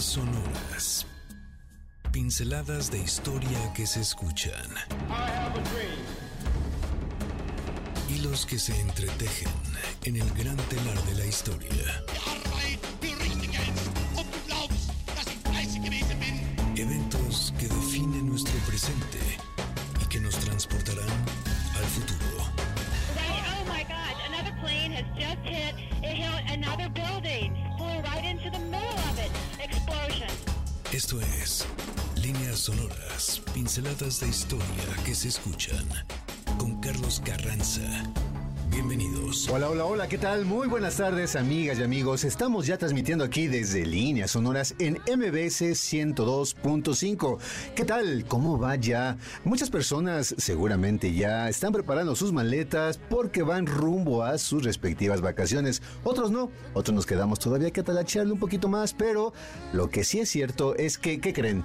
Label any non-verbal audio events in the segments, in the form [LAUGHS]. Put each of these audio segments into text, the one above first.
Sonoras. Pinceladas de historia que se escuchan. Hilos que se entretejen en el gran telar de la historia. Eventos que definen nuestro presente y que nos transportarán al futuro. Oh my God, another plane has just hit, it hit another building, right into the middle of it. Explosion. Esto es Líneas Sonoras, pinceladas de historia que se escuchan con Carlos Carranza. Bienvenidos. Hola, hola, hola, ¿qué tal? Muy buenas tardes, amigas y amigos. Estamos ya transmitiendo aquí desde Líneas Sonoras en MBS 102.5. ¿Qué tal? ¿Cómo va ya? Muchas personas seguramente ya están preparando sus maletas porque van rumbo a sus respectivas vacaciones. Otros no, otros nos quedamos todavía que talacharle un poquito más, pero lo que sí es cierto es que, ¿qué creen?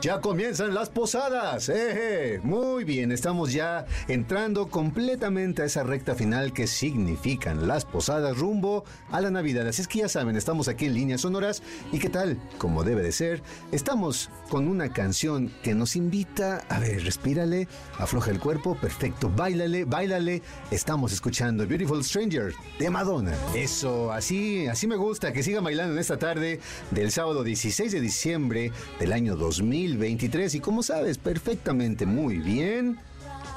Ya comienzan las posadas. ¡Eh! Muy bien, estamos ya entrando completamente a esa recta final que significan las posadas rumbo a la Navidad. Así es que ya saben, estamos aquí en líneas sonoras y qué tal, como debe de ser, estamos con una canción que nos invita, a ver, respírale, afloja el cuerpo, perfecto, bailale, bailale. Estamos escuchando Beautiful Stranger de Madonna. Eso, así, así me gusta que sigan bailando en esta tarde del sábado 16 de diciembre del año 2000. 2023 y como sabes perfectamente muy bien,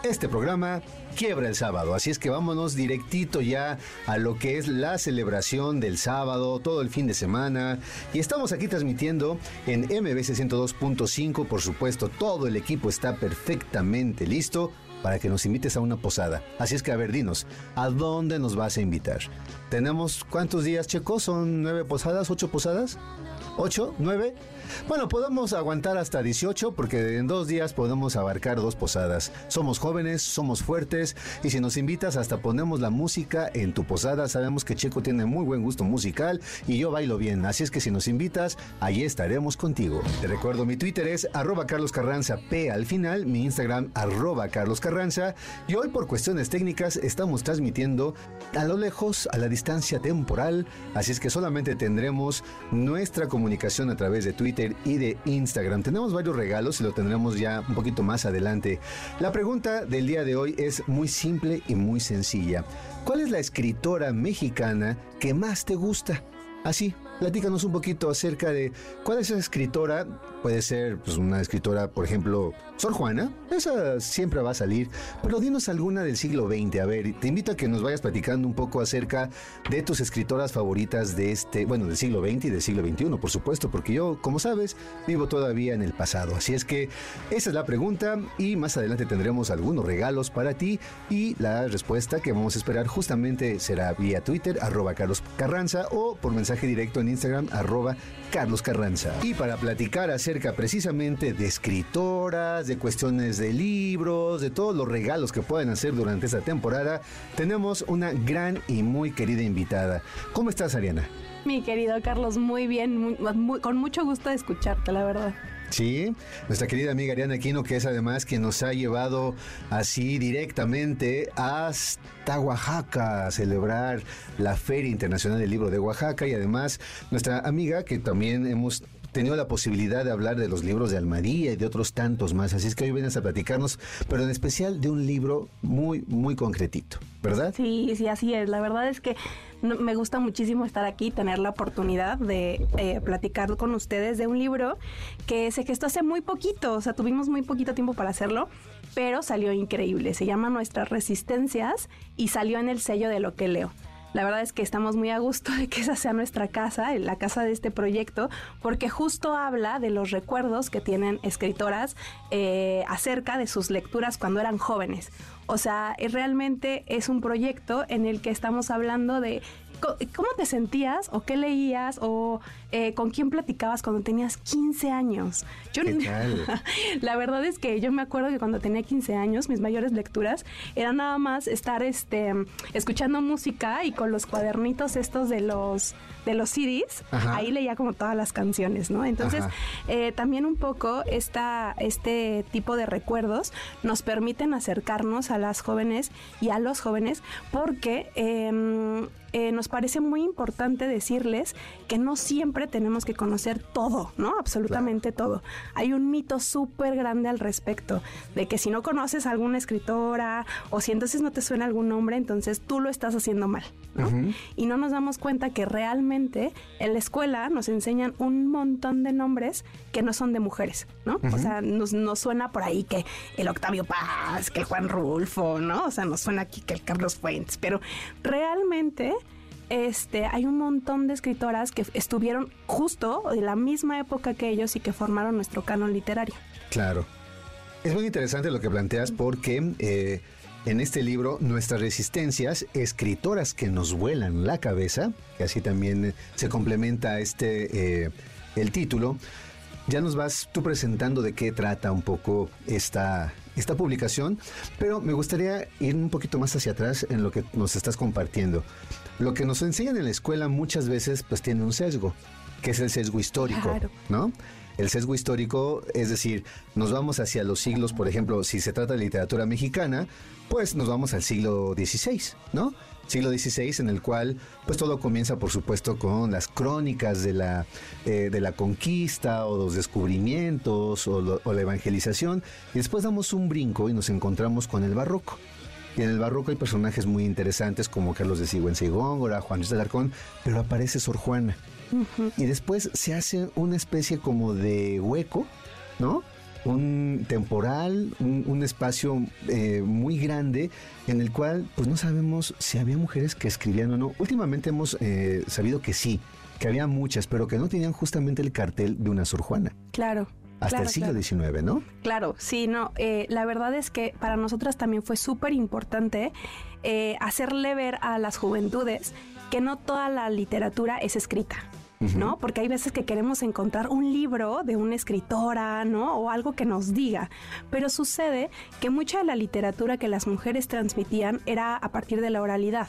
este programa quiebra el sábado, así es que vámonos directito ya a lo que es la celebración del sábado, todo el fin de semana y estamos aquí transmitiendo en MBC 102.5, por supuesto, todo el equipo está perfectamente listo para que nos invites a una posada. Así es que a ver, dinos, ¿a dónde nos vas a invitar? ¿Tenemos cuántos días, Checo? ¿Son nueve posadas, ocho posadas? ¿Ocho? ¿Nueve? Bueno, podemos aguantar hasta 18 porque en dos días podemos abarcar dos posadas. Somos jóvenes, somos fuertes y si nos invitas hasta ponemos la música en tu posada. Sabemos que Checo tiene muy buen gusto musical y yo bailo bien. Así es que si nos invitas, ahí estaremos contigo. Te recuerdo, mi Twitter es arroba Carlos Carranza P al final, mi Instagram arroba Carlos Carranza y hoy por cuestiones técnicas estamos transmitiendo a lo lejos, a la distancia temporal. Así es que solamente tendremos nuestra comunicación a través de Twitter y de Instagram. Tenemos varios regalos y lo tendremos ya un poquito más adelante. La pregunta del día de hoy es muy simple y muy sencilla. ¿Cuál es la escritora mexicana que más te gusta? Así, platícanos un poquito acerca de cuál es esa escritora. Puede ser pues, una escritora, por ejemplo, Sor Juana. Esa siempre va a salir. Pero dinos alguna del siglo XX. A ver, te invito a que nos vayas platicando un poco acerca de tus escritoras favoritas de este, bueno, del siglo XX y del siglo XXI, por supuesto, porque yo, como sabes, vivo todavía en el pasado. Así es que esa es la pregunta y más adelante tendremos algunos regalos para ti y la respuesta que vamos a esperar justamente será vía Twitter, arroba Carlos Carranza o por mensaje directo en Instagram, arroba Carlos Carranza. Y para platicar acerca precisamente de escritoras, de cuestiones de libros, de todos los regalos que pueden hacer durante esta temporada, tenemos una gran y muy querida invitada. ¿Cómo estás, Ariana? Mi querido Carlos, muy bien, muy- muy- con mucho gusto de escucharte, la verdad. Sí, nuestra querida amiga Ariana Aquino, que es además quien nos ha llevado así directamente hasta Oaxaca a celebrar la Feria Internacional del Libro de Oaxaca y además nuestra amiga que también hemos tenido la posibilidad de hablar de los libros de Almadía y de otros tantos más, así es que hoy vienes a platicarnos, pero en especial de un libro muy, muy concretito, ¿verdad? Sí, sí, así es. La verdad es que me gusta muchísimo estar aquí, tener la oportunidad de eh, platicar con ustedes de un libro que se gestó hace muy poquito, o sea, tuvimos muy poquito tiempo para hacerlo, pero salió increíble. Se llama Nuestras Resistencias y salió en el sello de lo que leo. La verdad es que estamos muy a gusto de que esa sea nuestra casa, la casa de este proyecto, porque justo habla de los recuerdos que tienen escritoras eh, acerca de sus lecturas cuando eran jóvenes. O sea, eh, realmente es un proyecto en el que estamos hablando de cómo te sentías o qué leías o eh, con quién platicabas cuando tenías 15 años. Yo, ¿Qué tal? [LAUGHS] la verdad es que yo me acuerdo que cuando tenía 15 años, mis mayores lecturas eran nada más estar este, escuchando música y con los cuadernitos estos de los, de los CDs, Ajá. ahí leía como todas las canciones, ¿no? Entonces, eh, también un poco esta, este tipo de recuerdos nos permiten acercarnos a las jóvenes y a los jóvenes porque em, eh, nos parece muy importante decirles que no siempre tenemos que conocer todo, ¿no? Absolutamente todo. Hay un mito súper grande al respecto de que si no conoces a alguna escritora o si entonces no te suena algún nombre, entonces tú lo estás haciendo mal, ¿no? Y no nos damos cuenta que realmente en la escuela nos enseñan un montón de nombres que no son de mujeres, ¿no? O sea, nos, nos suena por ahí que el Octavio Paz, que el Juan Rulfo, ¿no? O sea, nos suena aquí que el Carlos Fuentes, pero realmente este, hay un montón de escritoras que estuvieron justo de la misma época que ellos y que formaron nuestro canon literario. Claro. Es muy interesante lo que planteas porque eh, en este libro Nuestras resistencias, escritoras que nos vuelan la cabeza, que así también se complementa este eh, el título, ya nos vas tú presentando de qué trata un poco esta, esta publicación, pero me gustaría ir un poquito más hacia atrás en lo que nos estás compartiendo. Lo que nos enseñan en la escuela muchas veces pues tiene un sesgo, que es el sesgo histórico, ¿no? El sesgo histórico, es decir, nos vamos hacia los siglos, por ejemplo, si se trata de literatura mexicana, pues nos vamos al siglo XVI, ¿no? siglo XVI en el cual pues todo comienza por supuesto con las crónicas de la, eh, de la conquista o los descubrimientos o, la evangelización y después damos un brinco y nos encontramos con el barroco. Y en el barroco hay personajes muy interesantes como Carlos de Sigüenza y Góngora, Juan Luis de Alarcón, pero aparece Sor Juana. Y después se hace una especie como de hueco, ¿no? un temporal, un, espacio eh, muy grande en el cual pues no sabemos si había mujeres que escribían o no. Últimamente hemos eh, sabido que sí, que había muchas, pero que no tenían justamente el cartel de una Sor Juana. Claro. Hasta el siglo XIX, ¿no? Claro, sí, no. Eh, la verdad es que para nosotras también fue súper importante hacerle ver a las juventudes que no toda la literatura es escrita. ¿no? Porque hay veces que queremos encontrar un libro de una escritora, ¿no? O algo que nos diga. Pero sucede que mucha de la literatura que las mujeres transmitían era a partir de la oralidad.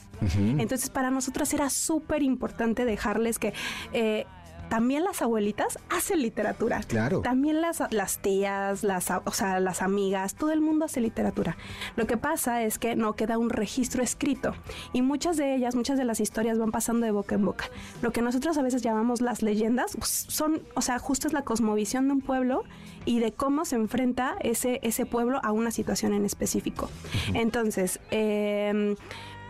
Entonces, para nosotras era súper importante dejarles que eh, también las abuelitas hacen literatura. Claro. También las, las tías, las, o sea, las amigas, todo el mundo hace literatura. Lo que pasa es que no queda un registro escrito y muchas de ellas, muchas de las historias van pasando de boca en boca. Lo que nosotros a veces llamamos las leyendas pues, son, o sea, justo es la cosmovisión de un pueblo y de cómo se enfrenta ese, ese pueblo a una situación en específico. Entonces, eh,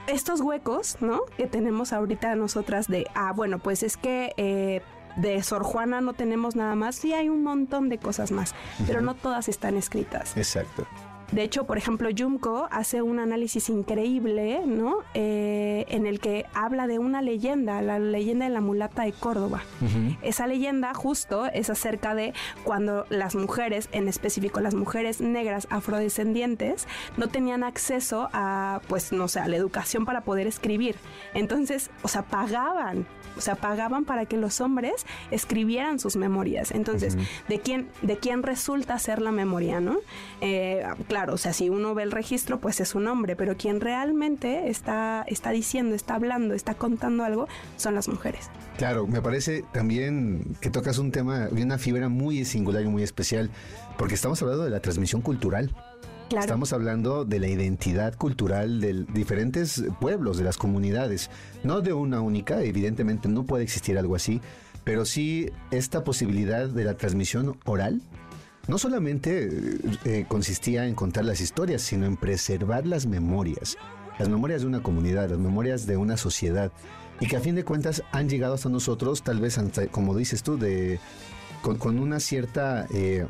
estos huecos, ¿no? Que tenemos ahorita nosotras de, ah, bueno, pues es que eh, de Sor Juana no tenemos nada más, sí hay un montón de cosas más, pero no todas están escritas. Exacto. De hecho, por ejemplo, Junko hace un análisis increíble, ¿no? Eh, en el que habla de una leyenda, la leyenda de la mulata de Córdoba. Esa leyenda justo es acerca de cuando las mujeres, en específico las mujeres negras afrodescendientes, no tenían acceso a, pues, no sé, a la educación para poder escribir. Entonces, o sea, pagaban o sea, pagaban para que los hombres escribieran sus memorias. Entonces, ¿de quién, de quién resulta ser la memoria, no? Eh, claro, o sea, si uno ve el registro, pues es un hombre, pero quien realmente está, está diciendo, está hablando, está contando algo, son las mujeres. Claro, me parece también que tocas un tema, una fibra muy singular y muy especial, porque estamos hablando de la transmisión cultural. Estamos hablando de la identidad cultural de diferentes pueblos, de las comunidades, no de una única, evidentemente no puede existir algo así, pero sí esta posibilidad de la transmisión oral. No solamente eh, consistía en contar las historias, sino en preservar las memorias, las memorias de una comunidad, las memorias de una sociedad, y que a fin de cuentas han llegado hasta nosotros, tal vez, como dices tú, de, con, una cierta, eh,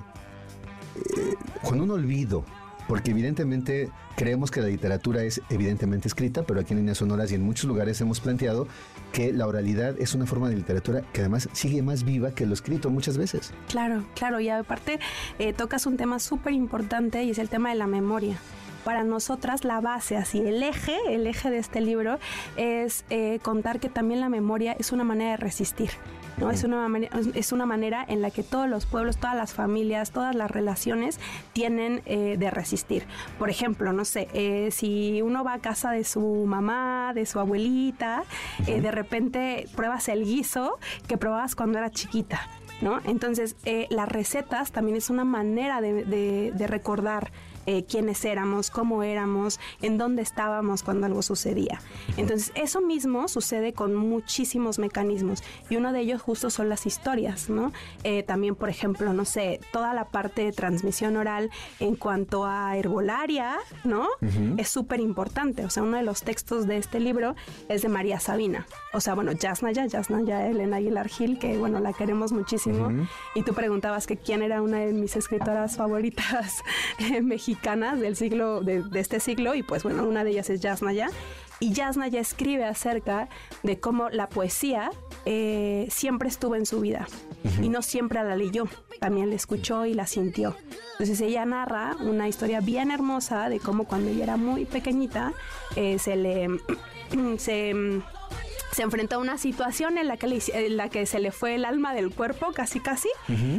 eh, con un olvido porque evidentemente creemos que la literatura es evidentemente escrita, pero aquí en Líneas Sonoras y en muchos lugares hemos planteado que la oralidad es una forma de literatura que además sigue más viva que lo escrito muchas veces. Claro, claro, y aparte eh, tocas un tema súper importante y es el tema de la memoria para nosotras la base, así el eje, el eje de este libro es eh, contar que también la memoria es una manera de resistir. ¿no? Es, una, es una manera en la que todos los pueblos, todas las familias, todas las relaciones tienen eh, de resistir. Por ejemplo, no sé, eh, si uno va a casa de su mamá, de su abuelita, eh, de repente pruebas el guiso que probabas cuando era chiquita. ¿No? Entonces, las recetas también es una manera de, de recordar eh, quiénes éramos, cómo éramos, en dónde estábamos cuando algo sucedía. Entonces, eso mismo sucede con muchísimos mecanismos y uno de ellos justo son las historias, ¿no? Eh, también, por ejemplo, no sé, toda la parte de transmisión oral en cuanto a herbolaria, ¿no? Es súper importante. O sea, uno de los textos de este libro es de María Sabina. O sea, bueno, Yasnaya, Yasnaya Elena Aguilar Gil, que bueno, la queremos muchísimo. Y tú preguntabas que quién era una de mis escritoras favoritas [LAUGHS] eh, mexicanas del siglo, de, de este siglo, y pues bueno, una de ellas es Yasnaya. Y Yasnaya escribe acerca de cómo la poesía eh, siempre estuvo en su vida y no siempre la leyó, también la escuchó y la sintió. Entonces ella narra una historia bien hermosa de cómo cuando ella era muy pequeñita eh, se le [CLEARS THROAT] se se enfrentó a una situación en la que, le, en la que se le fue el alma del cuerpo, casi casi,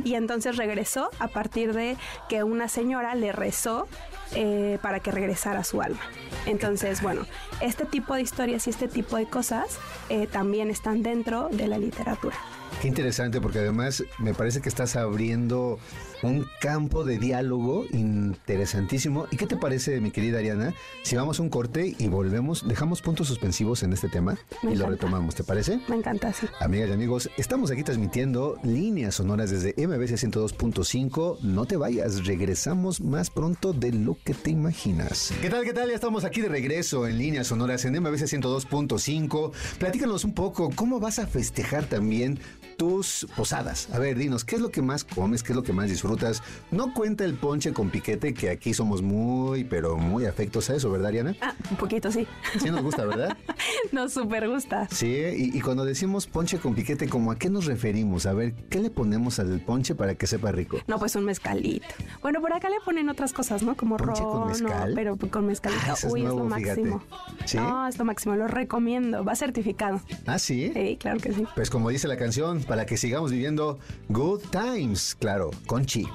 y entonces regresó a partir de que una señora le rezó eh, para que regresara su alma. Entonces, bueno, este tipo de historias y este tipo de cosas eh, también están dentro de la literatura. Qué interesante porque además me parece que estás abriendo un campo de diálogo interesantísimo. ¿Y qué te parece, mi querida Ariana, si vamos a un corte y volvemos, dejamos puntos suspensivos en este tema y lo retomamos, ¿te parece? Me encanta, sí. Amigas y amigos, estamos aquí transmitiendo líneas sonoras desde MBC 102.5. No te vayas, regresamos más pronto de lo que te imaginas. ¿Qué tal, qué tal? Ya estamos aquí de regreso en líneas sonoras en MBC 102.5. Platícanos un poco, ¿cómo vas a festejar también tus posadas? A ver, dinos, ¿qué es lo que más comes? ¿Qué es lo que más disfrutas? No cuenta el ponche con piquete, que aquí somos muy, pero muy afectos a eso, ¿verdad, Ariana? Ah, un poquito, sí. Sí nos gusta, ¿verdad? [LAUGHS] nos súper gusta. Sí, y, cuando decimos ponche con piquete, ¿cómo a qué nos referimos? A ver, ¿qué le ponemos al ponche para que sepa rico? No, pues un mezcalito. Bueno, por acá le ponen otras cosas, ¿no? Como ¿Ponche con mezcal? pero con mezcalito. Ah, es Uy, nuevo, es lo máximo. ¿Sí? No, es lo máximo, lo recomiendo. Va certificado. ¿Ah, sí? Sí, claro que sí. Pues como dice la canción, para que sigamos viviendo good times, claro, con chic.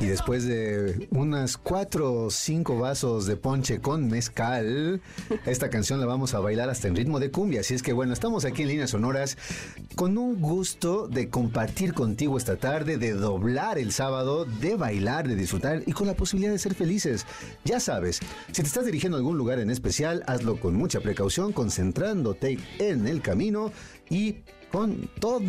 Y después de unas cuatro o cinco vasos de ponche con mezcal, esta canción la vamos a bailar hasta en ritmo de cumbia. Así es que bueno, estamos aquí en líneas sonoras con un gusto de compartir contigo esta tarde, de doblar el sábado, de bailar, de disfrutar y con la posibilidad de ser felices. Ya sabes, si te estás dirigiendo a algún lugar en especial, hazlo con mucha precaución, concentrándote en el camino y con todo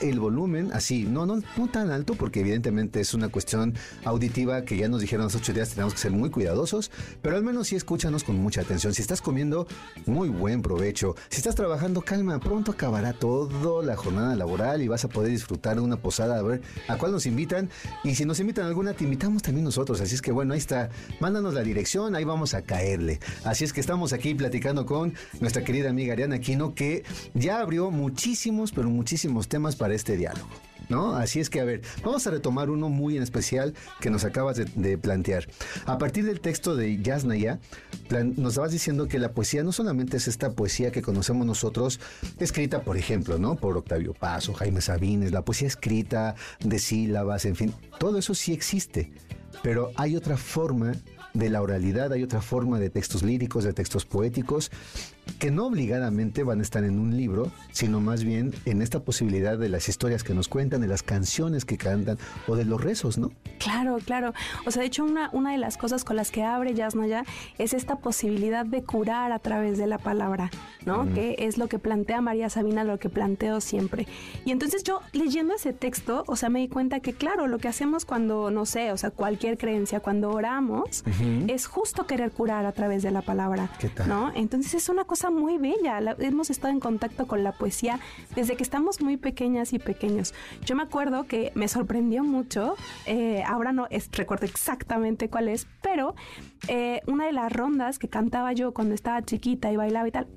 el volumen así, no, no, no tan alto porque evidentemente es una cuestión auditiva que ya nos dijeron hace ocho días, tenemos que ser muy cuidadosos, pero al menos sí escúchanos con mucha atención. Si estás comiendo, muy buen provecho. Si estás trabajando, calma, pronto acabará toda la jornada laboral y vas a poder disfrutar de una posada, a ver a cuál nos invitan. Y si nos invitan alguna, te invitamos también nosotros. Así es que bueno, ahí está, mándanos la dirección, ahí vamos a caerle. Así es que estamos aquí platicando con nuestra querida amiga Ariana Aquino, que ya abrió muchísimos pero muchísimos temas para este diálogo. ¿No? Así es que, a ver, vamos a retomar uno muy en especial que nos acabas de, plantear. A partir del texto de Yasnaya, nos vas diciendo que la poesía no solamente es esta poesía que conocemos nosotros, escrita, por ejemplo, ¿no? Por Octavio Paz o Jaime Sabines, la poesía escrita de sílabas, en fin, todo eso sí existe. Pero hay otra forma de la oralidad, hay otra forma de textos líricos, de textos poéticos, que no obligadamente van a estar en un libro, sino más bien en esta posibilidad de las historias que nos cuentan, de las canciones que cantan o de los rezos, ¿no? Claro, claro. O sea, de hecho, una, una de las cosas con las que abre Yasnaya es esta posibilidad de curar a través de la palabra, ¿no? Que es lo que plantea María Sabina, lo que planteo siempre. Y entonces yo leyendo ese texto, o sea, me di cuenta que, claro, lo que hacemos cuando, no sé, o sea, cualquier creencia, cuando oramos, es justo querer curar a través de la palabra, ¿Qué tal? ¿no? Entonces es una cosa muy bella. hemos estado en contacto con la poesía desde que estamos muy pequeñas y pequeños. Yo me acuerdo que me sorprendió mucho, eh, ahora no recuerdo exactamente cuál es, pero eh, una de las rondas que cantaba yo cuando estaba chiquita y bailaba y tal,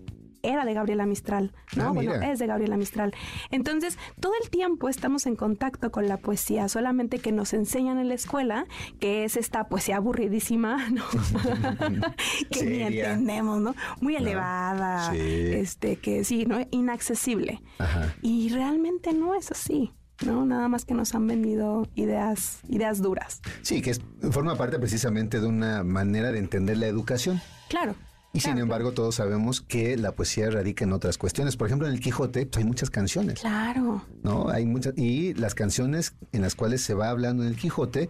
era de Gabriela Mistral, ¿no? Ah, bueno, es de Gabriela Mistral. Entonces, todo el tiempo estamos en contacto con la poesía, solamente que nos enseñan en la escuela que es esta poesía aburridísima, ¿no? [LAUGHS] que ni entendemos, ¿no? Muy elevada, Sí. este, que sí, ¿no? Inaccesible. Ajá. Y realmente no es así. ¿no? Nada más que nos han vendido ideas, ideas duras. Sí, que es- forma parte precisamente de una manera de entender la educación. Claro. Y sin Claro, embargo, todos sabemos que la poesía radica en otras cuestiones. Por ejemplo, en el Quijote pues, hay muchas canciones. Claro. ¿no? Hay muchas y las canciones en las cuales se va hablando en el Quijote,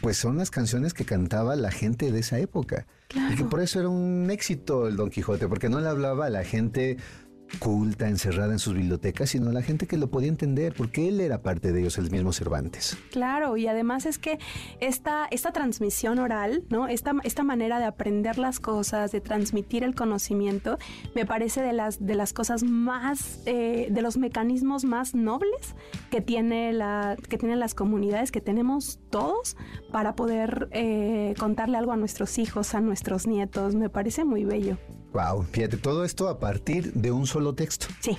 pues son las canciones que cantaba la gente de esa época. Y que por eso era un éxito el Don Quijote, porque no le hablaba a la gente culta, encerrada en sus bibliotecas, sino la gente que lo podía entender, porque él era parte de ellos, el mismo Cervantes. Claro, y además es que esta, esta transmisión oral, ¿no? Esta, esta manera de aprender las cosas, de transmitir el conocimiento, me parece de las, de las cosas más, eh, de los mecanismos más nobles que, tiene la, que tienen las comunidades, que tenemos todos para poder eh, contarle algo a nuestros hijos, a nuestros nietos. Me parece muy bello. Wow, fíjate, todo esto a partir de un solo texto. Sí.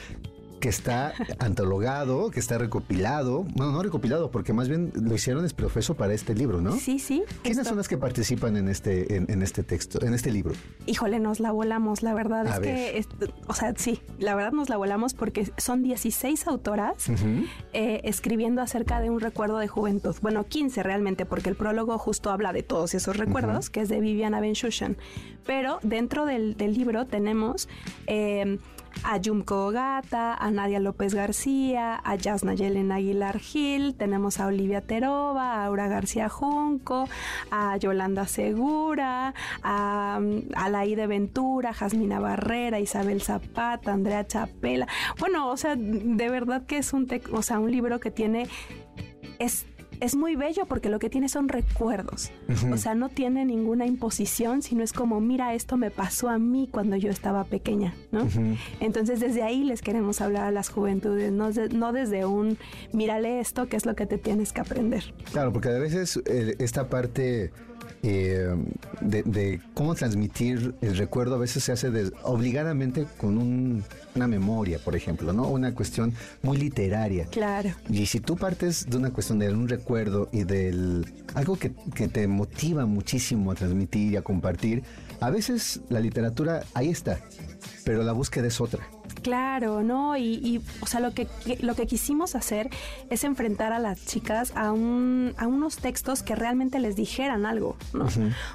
Que está antologado, que está recopilado. Bueno, no recopilado, porque más bien lo hicieron es profeso para este libro, ¿no? Sí, sí. ¿Quiénes Esto- son las que participan en este, en, en este texto, en este libro? Híjole, nos la volamos, la verdad A es ver. que, es- o sea, sí, la verdad nos la volamos porque son 16 autoras eh, escribiendo acerca de un recuerdo de juventud. Bueno, 15 realmente, porque el prólogo justo habla de todos esos recuerdos, que es de Viviana Benchushan. Pero dentro del, del libro tenemos eh, a Yumko Ogata, a Nadia López García, a Yasna Yelena Aguilar Gil, tenemos a Olivia Terova, a Aura García Junco, a Yolanda Segura, a, a Laide Ventura, Jasmina Barrera, Isabel Zapata, Andrea Chapela. Bueno, o sea, de verdad que es un, o sea, un libro que tiene es es muy bello porque lo que tiene son recuerdos. O sea, no tiene ninguna imposición, sino es como, mira, esto me pasó a mí cuando yo estaba pequeña, ¿no? Entonces, desde ahí les queremos hablar a las juventudes, no, de- no desde un, mírale esto, que es lo que te tienes que aprender. Claro, porque a veces eh, esta parte eh, de, de cómo transmitir el recuerdo a veces se hace des- obligadamente con un- una memoria, por ejemplo, ¿no? Una cuestión muy literaria. Claro. Y si tú partes de una cuestión de un recuerdo y del algo que, que te motiva muchísimo a transmitir y a compartir, a veces la literatura ahí está, pero la búsqueda es otra. Claro, ¿no? Y, y, o sea, lo que, lo que quisimos hacer es enfrentar a las chicas a, un, a unos textos que realmente les dijeran algo, ¿no?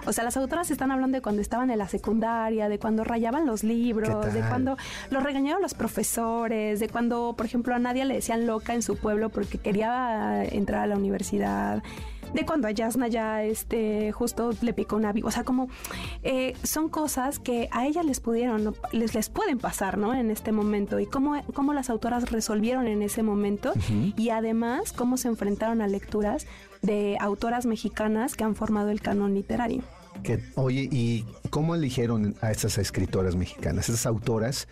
O sea, las autoras están hablando de cuando estaban en la secundaria, de cuando rayaban los libros, ¿Qué de cuando los regañaron los profesores, de cuando, por ejemplo, a Nadia le decían loca en su pueblo porque quería entrar a la universidad. De cuando a Yasna ya este, justo le picó una víbora. O sea, como eh, son cosas que a ellas les pudieron, les, les pueden pasar, ¿no? En este momento. Y cómo, cómo las autoras resolvieron en ese momento. Y además, cómo se enfrentaron a lecturas de autoras mexicanas que han formado el canon literario. Que, oye, ¿y cómo eligieron a estas escritoras mexicanas, estas autoras?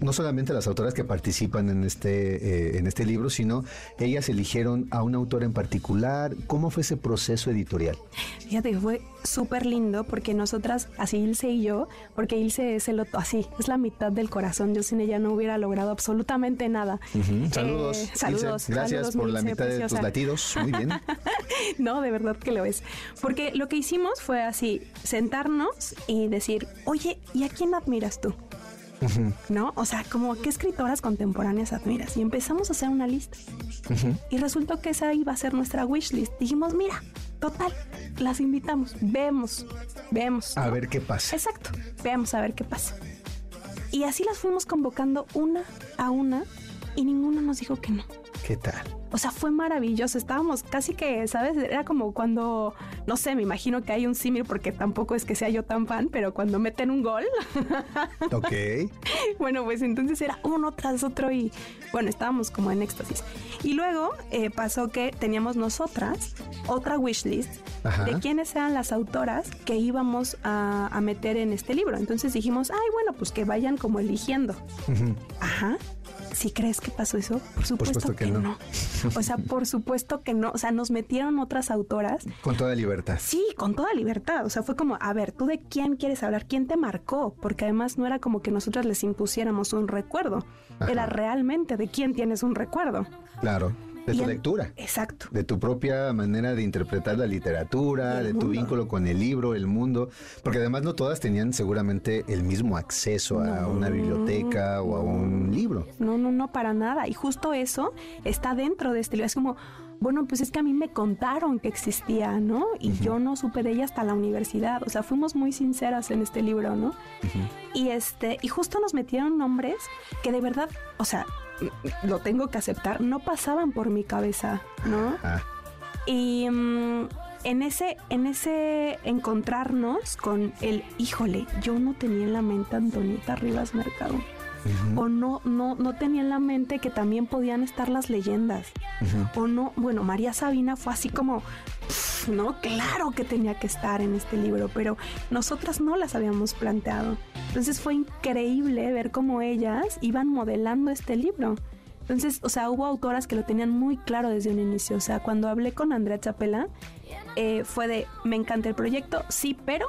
No solamente las autoras que participan en este, eh, en este libro, sino ellas eligieron a un autor en particular. ¿Cómo fue ese proceso editorial? Fíjate fue súper lindo porque nosotras, así Ilse y yo, porque Ilse es el otro, así, es la mitad del corazón. Yo sin ella no hubiera logrado absolutamente nada. Ujú. Saludos. Eh, Ilse. saludos. Gracias saludos, por la mitad de tus latidos. Muy bien. [LAUGHS] No, de verdad que lo es. Porque lo que hicimos fue así, sentarnos y decir, oye, ¿y a quién admiras tú? ¿No? O sea, como qué escritoras contemporáneas admiras. Y empezamos a hacer una lista. Y resultó que esa iba a ser nuestra wishlist. Dijimos, mira, total, las invitamos, vemos, vemos. A ¿no? ver qué pasa. Exacto, veamos a ver qué pasa. Y así las fuimos convocando una a una y ninguno nos dijo que no. ¿Qué tal? O sea, fue maravilloso. Estábamos casi que, ¿sabes? Era como cuando, no sé, me imagino que hay un símil porque tampoco es que sea yo tan fan, pero cuando meten un gol, [LAUGHS] Ok. bueno, pues entonces era uno tras otro y bueno, estábamos como en éxtasis. Y luego eh, pasó que teníamos nosotras otra wishlist de quiénes eran las autoras que íbamos a, a meter en este libro. Entonces dijimos, ay, bueno, pues que vayan como eligiendo. Ajá. ¿Sí crees que pasó eso? Por supuesto, supuesto que que, no. no. O sea, por supuesto que no. O sea, nos metieron otras autoras. Con toda libertad. Sí, con toda libertad. O sea, fue como, a ver, ¿tú de quién quieres hablar? ¿Quién te marcó? Porque además no era como que nosotras les impusiéramos un recuerdo. Ajá. Era realmente de quién tienes un recuerdo. Claro. De tu lectura. Exacto. De tu propia manera de interpretar la literatura, de tu vínculo con el libro, el mundo, porque además no todas tenían seguramente el mismo acceso a No, una biblioteca o a un libro. No, no, no, para nada. Y justo eso está dentro de este libro. Es como, bueno, pues es que a mí me contaron que existía, ¿no? Y yo no supe de ella hasta la universidad. O sea, fuimos muy sinceras en este libro, ¿no? Y este, y justo nos metieron nombres que de verdad, o sea, lo tengo que aceptar, no pasaban por mi cabeza, ¿no? Ah, Y mm, en ese, en ese encontrarnos con el, híjole, yo no tenía en la mente a Antonieta Rivas Mercado. O no, no, no tenía en la mente que también podían estar las leyendas. O no, bueno, María Sabina fue así como, no, claro que tenía que estar en este libro, pero nosotras no las habíamos planteado. Entonces fue increíble ver cómo ellas iban modelando este libro. Entonces, o sea, hubo autoras que lo tenían muy claro desde un inicio. O sea, cuando hablé con Andrea Chapela, eh, fue de, me encanta el proyecto, sí, pero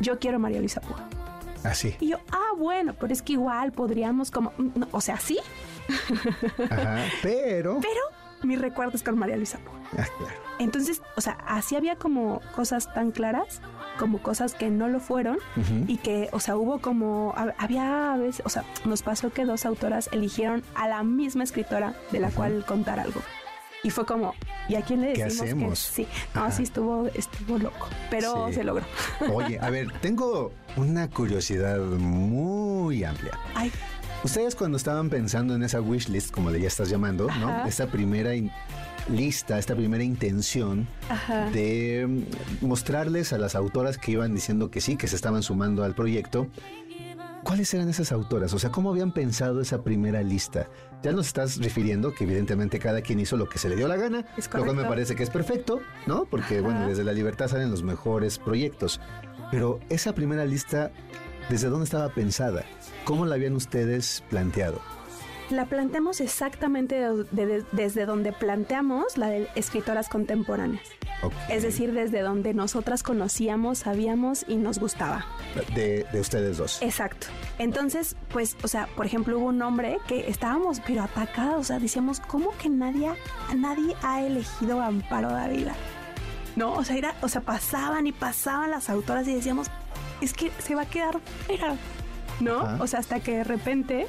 yo quiero a María Luisa Púa. Así. Y yo, ah, bueno, pero es que igual podríamos como, no, o sea, sí, Ajá. [LAUGHS] Pero. pero mi recuerdo es con María Luisa. Ah, claro. Entonces, o sea, así había como cosas tan claras, como cosas que no lo fueron y que, o sea, hubo como, hab- había a veces, o sea, nos pasó que dos autoras eligieron a la misma escritora de la cual contar algo. Y fue como, ¿y a quién le ¿Qué decimos hacemos? que sí? No, Ajá. sí estuvo, estuvo loco, pero Sí. se logró. [LAUGHS] Oye, a ver, tengo una curiosidad muy amplia. Ay, Ustedes cuando estaban pensando en esa wishlist, como le ya estás llamando, ¿no? Esta primera lista, esta primera intención Ajá. de mostrarles a las autoras que iban diciendo que sí, que se estaban sumando al proyecto, ¿cuáles eran esas autoras? O sea, ¿cómo habían pensado esa primera lista? Ya nos estás refiriendo que evidentemente cada quien hizo lo que se le dio la gana, Es lo cual me parece que es perfecto, ¿no? Porque, bueno, Ajá. desde la libertad salen los mejores proyectos. Pero esa primera lista, ¿desde dónde estaba pensada? ¿Cómo la habían ustedes planteado? La planteamos exactamente de- de- desde donde planteamos la de escritoras contemporáneas. Es decir, desde donde nosotras conocíamos, sabíamos y nos gustaba. de, de ustedes dos. Exacto. Entonces, pues, o sea, por ejemplo, hubo un hombre que estábamos pero atacados, o sea, decíamos, ¿cómo que nadie, nadie ha elegido a Amparo Dávila? No, o sea, era, o sea, pasaban y pasaban las autoras y decíamos, es que se va a quedar fuera, ¿no? Ajá. O sea, hasta que de repente,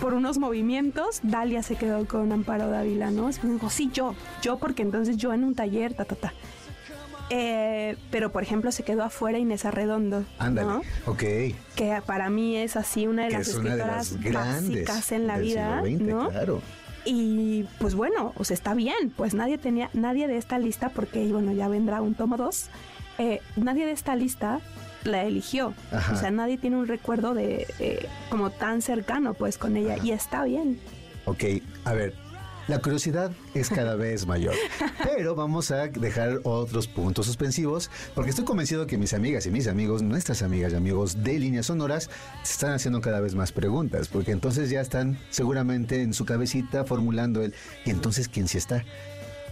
por unos movimientos, Dalia se quedó con Amparo Dávila, ¿no? Como, dijo, sí, yo, yo, porque entonces yo en un taller, ta, ta, ta. Eh, pero, por ejemplo, se quedó afuera Inés Arredondo. Ándale. ¿no? Ok. que para mí es así una de Que las es una de escritoras las grandes en la del vida, siglo XX, ¿no? claro. Y pues bueno, o sea, está bien, pues nadie tenía, nadie de esta lista, porque bueno, ya vendrá un tomo 2, nadie de esta lista la eligió. Ajá. O sea, nadie tiene un recuerdo de eh, como tan cercano pues con ella y está bien. Ok, a ver, la curiosidad es cada [LAUGHS] vez mayor, pero vamos a dejar otros puntos suspensivos porque estoy convencido que mis amigas y mis amigos, nuestras amigas y amigos de líneas sonoras, se están haciendo cada vez más preguntas porque entonces ya están seguramente en su cabecita formulando el ¿y entonces quién sí está?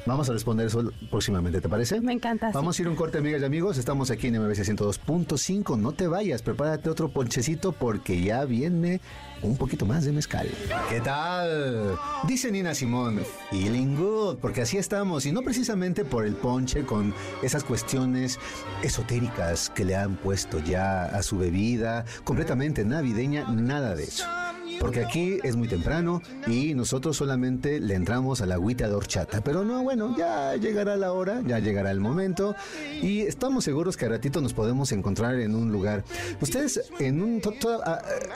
Vamos a responder eso próximamente, ¿te parece? Me encanta. sí. Vamos a ir un corte, amigas y amigos. Estamos aquí en MBC 102.5. No te vayas, prepárate otro ponchecito porque ya viene un poquito más de mezcal. ¿Qué tal? Dice Nina Simón, feeling good, porque así estamos y no precisamente por el ponche con esas cuestiones esotéricas que le han puesto ya a su bebida, completamente navideña, nada de eso. Porque aquí es muy temprano y nosotros solamente le entramos a la agüita de. Pero no, bueno, ya llegará la hora, ya llegará el momento y estamos seguros que a ratito nos podemos encontrar en un lugar. Ustedes en un... to-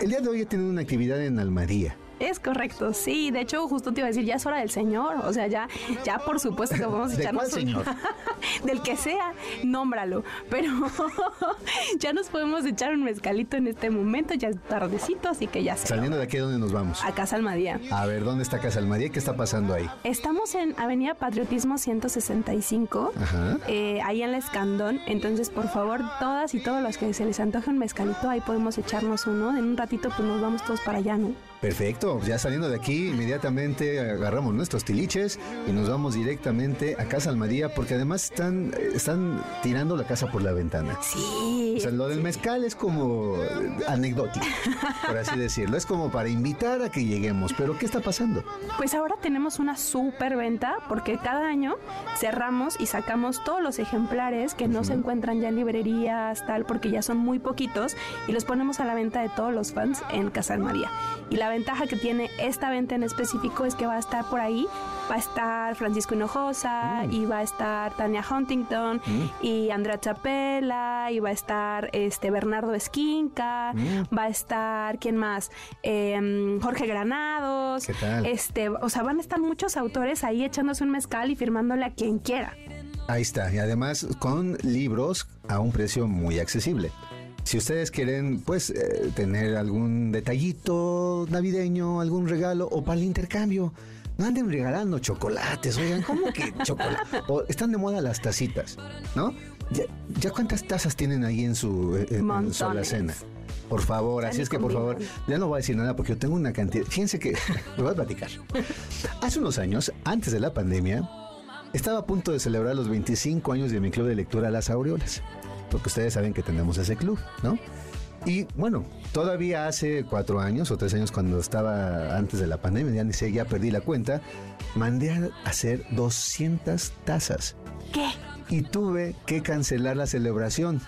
el día de hoy tienen una actividad en Almadía. Es correcto, sí. De hecho, justo te iba a decir, ya es hora del señor. O sea, ya, ya por supuesto que vamos a [LAUGHS] ¿De echarnos cuál un- señor? [LAUGHS] Del que sea, nómbralo. Pero [LAUGHS] ya nos podemos echar un mezcalito en este momento. Ya es tardecito, así que ya se. Saliendo de aquí, ¿a dónde nos vamos? A Casa Almadía. A ver, ¿dónde está Casa Almadía? ¿Qué está pasando ahí? Estamos en Avenida Patriotismo 165, Ajá. eh, ahí en la Escandón. Entonces, por favor, todas y todos los que se les antoje un mezcalito, ahí podemos echarnos uno. En un ratito, pues nos vamos todos para allá, ¿no? Perfecto, ya saliendo de aquí, inmediatamente agarramos nuestros tiliches y nos vamos directamente a Casa Almadía porque además están, están tirando la casa por la ventana. Sí, O sea, lo del mezcal es como anecdótico, por así decirlo. Es como para invitar a que lleguemos. Pero ¿qué está pasando? Pues ahora tenemos una super venta porque cada año cerramos y sacamos todos los ejemplares que no se encuentran ya en librerías, tal, porque ya son muy poquitos y los ponemos a la venta de todos los fans en Casal María. Y la ventaja que tiene esta venta en específico es que va a estar por ahí, va a estar Francisco Hinojosa y va a estar Tania Huntington y Andrea Chapela y va a estar este Bernardo Esquinca, va a estar quién más, Em, Jorge Granados, ¿Qué tal? este, o sea, van a estar muchos autores ahí echándose un mezcal y firmándole a quien quiera. Ahí está. Y además con libros a un precio muy accesible. Si ustedes quieren, pues, eh, tener algún detallito navideño, algún regalo o para el intercambio, no anden regalando chocolates, oigan, ¿cómo que [LAUGHS] chocolate? O están de moda las tacitas, ¿no? ¿Ya, ya cuántas tazas tienen ahí en su, eh, en- en su Montones. alacena? Por favor, así es que por favor, ya no voy a decir nada porque yo tengo una cantidad. Fíjense que, [LAUGHS] me voy a platicar. Hace unos años, antes de la pandemia, estaba a punto de celebrar los 25 años de mi club de lectura Las Aureolas. Porque ustedes saben que tenemos ese club, ¿no? Y bueno, todavía hace cuatro años o tres años cuando estaba antes de la pandemia, ya ni sé, ya perdí la cuenta, mandé a hacer 200 tazas ¿Qué? y tuve que cancelar la celebración.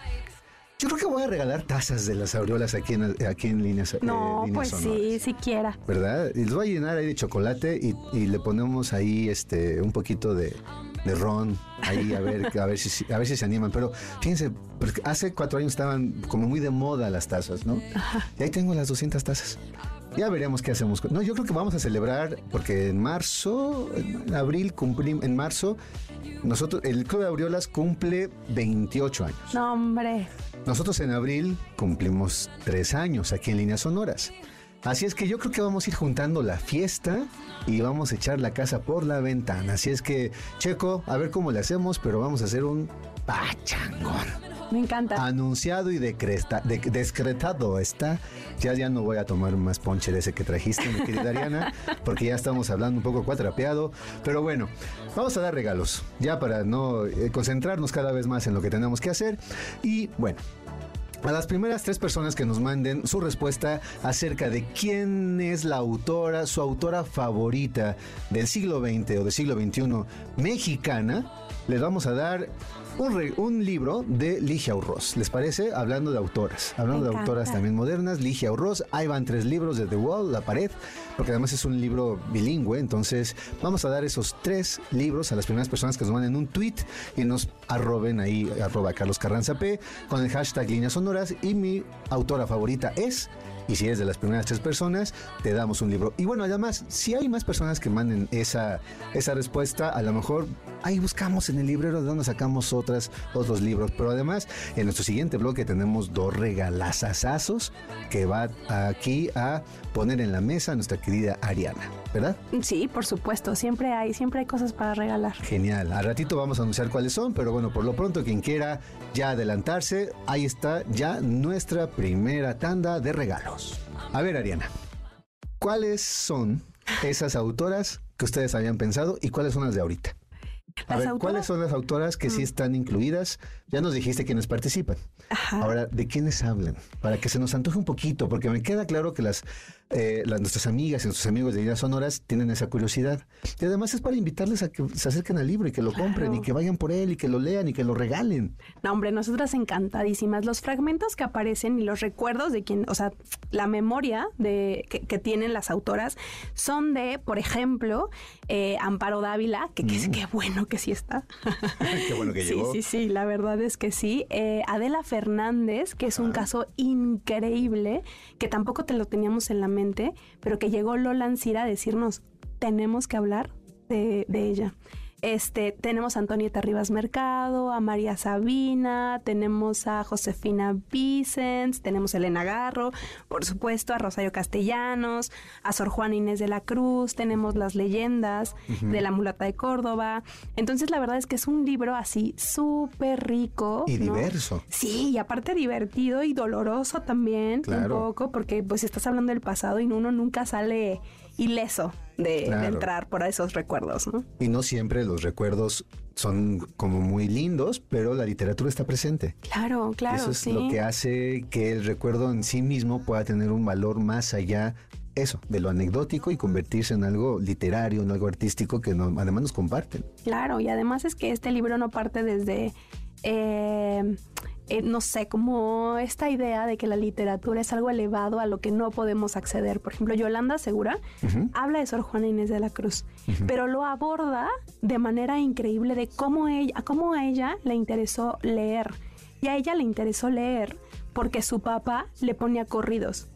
Yo creo que voy a regalar tazas de las aureolas aquí en, aquí en líneas, eh, No, líneas pues sonoras. sí, siquiera. ¿verdad? Y los voy a llenar ahí de chocolate y, y le ponemos ahí este un poquito de, de ron ahí a ver a ver si a ver si se animan. Pero fíjense, porque hace cuatro años estaban como muy de moda las tazas, ¿no? Y ahí tengo las 200 tazas. Ya veremos qué hacemos. con- No, yo creo que vamos a celebrar porque en marzo, en abril cumplimos, en marzo nosotros el Club de Aureolas cumple 28 años. No, hombre. Nosotros en abril cumplimos tres años aquí en Líneas Sonoras. Así es que yo creo que vamos a ir juntando la fiesta y vamos a echar la casa por la ventana. Así es que, Checo, a ver cómo le hacemos, pero vamos a hacer un pachangón. Me encanta. Anunciado y decreta- de- descretado está. Ya, ya no voy a tomar más ponche de ese que trajiste, mi querida Ariana, [LAUGHS] porque ya estamos hablando un poco cuatrapeado. Pero bueno, vamos a dar regalos, ya para no eh, concentrarnos cada vez más en lo que tenemos que hacer. Y bueno, a las primeras tres personas que nos manden su respuesta acerca de quién es la autora, su autora favorita del siglo XX o del siglo XXI mexicana, les vamos a dar un, re- un libro de Ligia Urroz. ¿Les parece? Hablando de autoras. Hablando de autoras también modernas, Ligia Urroz. Ahí van tres libros de The Wall, La Pared, porque además es un libro bilingüe. Entonces, vamos a dar esos tres libros a las primeras personas que nos manden un tweet y nos arroben ahí, arroba Carlos Carranza P, con el hashtag Líneas Sonoras. Y mi autora favorita es. Y si eres de las primeras tres personas, te damos un libro. Y bueno, además, si hay más personas que manden esa, esa respuesta, a lo mejor ahí buscamos en el librero de donde sacamos otras, otros libros. Pero además, en nuestro siguiente bloque tenemos dos regalazazazos que va aquí a poner en la mesa nuestra querida Ariana, ¿verdad? Sí, por supuesto. Siempre hay, siempre hay cosas para regalar. Genial. Al ratito vamos a anunciar cuáles son, pero bueno, por lo pronto, quien quiera ya adelantarse, ahí está ya nuestra primera tanda de regalos. A ver, Ariana, ¿cuáles son esas autoras que ustedes habían pensado y cuáles son las de ahorita? A ver, autoras- Mm. ¿cuáles son las autoras que sí están incluidas? Ya nos dijiste quiénes participan. Ahora, ¿de quiénes hablan? Para que se nos antoje un poquito, porque me queda claro que las, eh, las- nuestras amigas y nuestros amigos de Ideas Sonoras tienen esa curiosidad. Y además es para invitarles a que se acerquen al libro y que lo compren y que vayan por él y que lo lean y que lo regalen. No, hombre, nosotras encantadísimas. Los fragmentos que aparecen y los recuerdos de quien, o sea, la memoria de, que, que tienen las autoras son de, por ejemplo, eh, Amparo Dávila, que, que- qué bueno que sí está. [LAUGHS] Qué bueno que sí, llegó. sí, sí, la verdad es que sí. Eh, Adela Fernández, que es un caso increíble, que tampoco te lo teníamos en la mente, pero que llegó Lola Ancira a decirnos, tenemos que hablar de, de ella. Este, tenemos a Antonieta Rivas Mercado, a María Sabina, tenemos a Josefina Vicens, tenemos a Elena Garro, por supuesto, a Rosario Castellanos, a Sor Juana Inés de la Cruz, tenemos las leyendas de la mulata de Córdoba. Entonces, la verdad es que es un libro así súper rico. Y ¿no? diverso. Sí, y aparte divertido y doloroso también, Claro. un poco, porque pues estás hablando del pasado y uno nunca sale ileso de, entrar por esos recuerdos, ¿no? Y no siempre los recuerdos son como muy lindos, pero la literatura está presente. Claro, claro, Eso es sí. lo que hace que el recuerdo en sí mismo pueda tener un valor más allá, eso, de lo anecdótico y convertirse en algo literario, en algo artístico que además nos comparten. Claro, y además es que este libro no parte desde, eh, eh, no sé, como esta idea de que la literatura es algo elevado a lo que no podemos acceder. Por ejemplo, Yolanda Segura habla de Sor Juana Inés de la Cruz, pero lo aborda de manera increíble de cómo ella, a cómo a ella le interesó leer. Y a ella le interesó leer porque su papá le ponía corridos.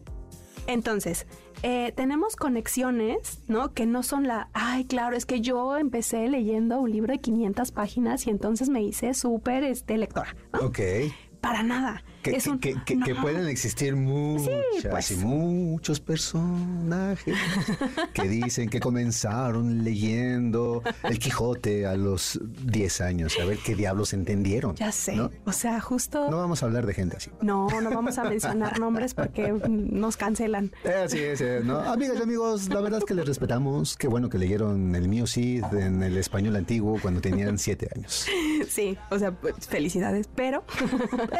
Entonces, eh, tenemos conexiones, ¿no? Que no son la, ay, claro, es que yo empecé leyendo un libro de 500 páginas y entonces me hice súper este, lectora, ¿no? Ok. Para nada. Que, es un, que- que- que no. pueden existir muchas pues. y muchos personajes que dicen que comenzaron leyendo El Quijote a los 10 años. A ver qué diablos entendieron. Ya sé. ¿no? O sea, justo... No vamos a hablar de gente así. No, no vamos a mencionar [LAUGHS] nombres porque nos cancelan. Eh, Así es, eh, ¿no? Amigas y amigos, la verdad es que les respetamos. Qué bueno que leyeron el mío Cid en el español antiguo cuando tenían siete años. [LAUGHS] Sí, o sea, pues, felicidades, pero,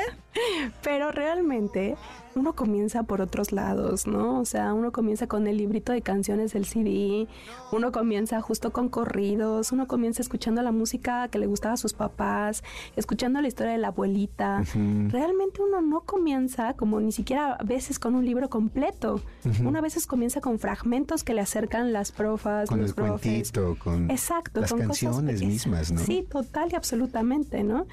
[LAUGHS] pero realmente uno comienza por otros lados, ¿no? O sea, uno comienza con el librito de canciones del CD, uno comienza justo con corridos, uno comienza escuchando la música que le gustaba a sus papás, escuchando la historia de la abuelita. Realmente uno no comienza como ni siquiera a veces con un libro completo. Uno a veces comienza con fragmentos que le acercan las profas, Con los el profes. cuentito, con Exacto, las con canciones mismas, ¿no? Sí, total y absolutamente, ¿no?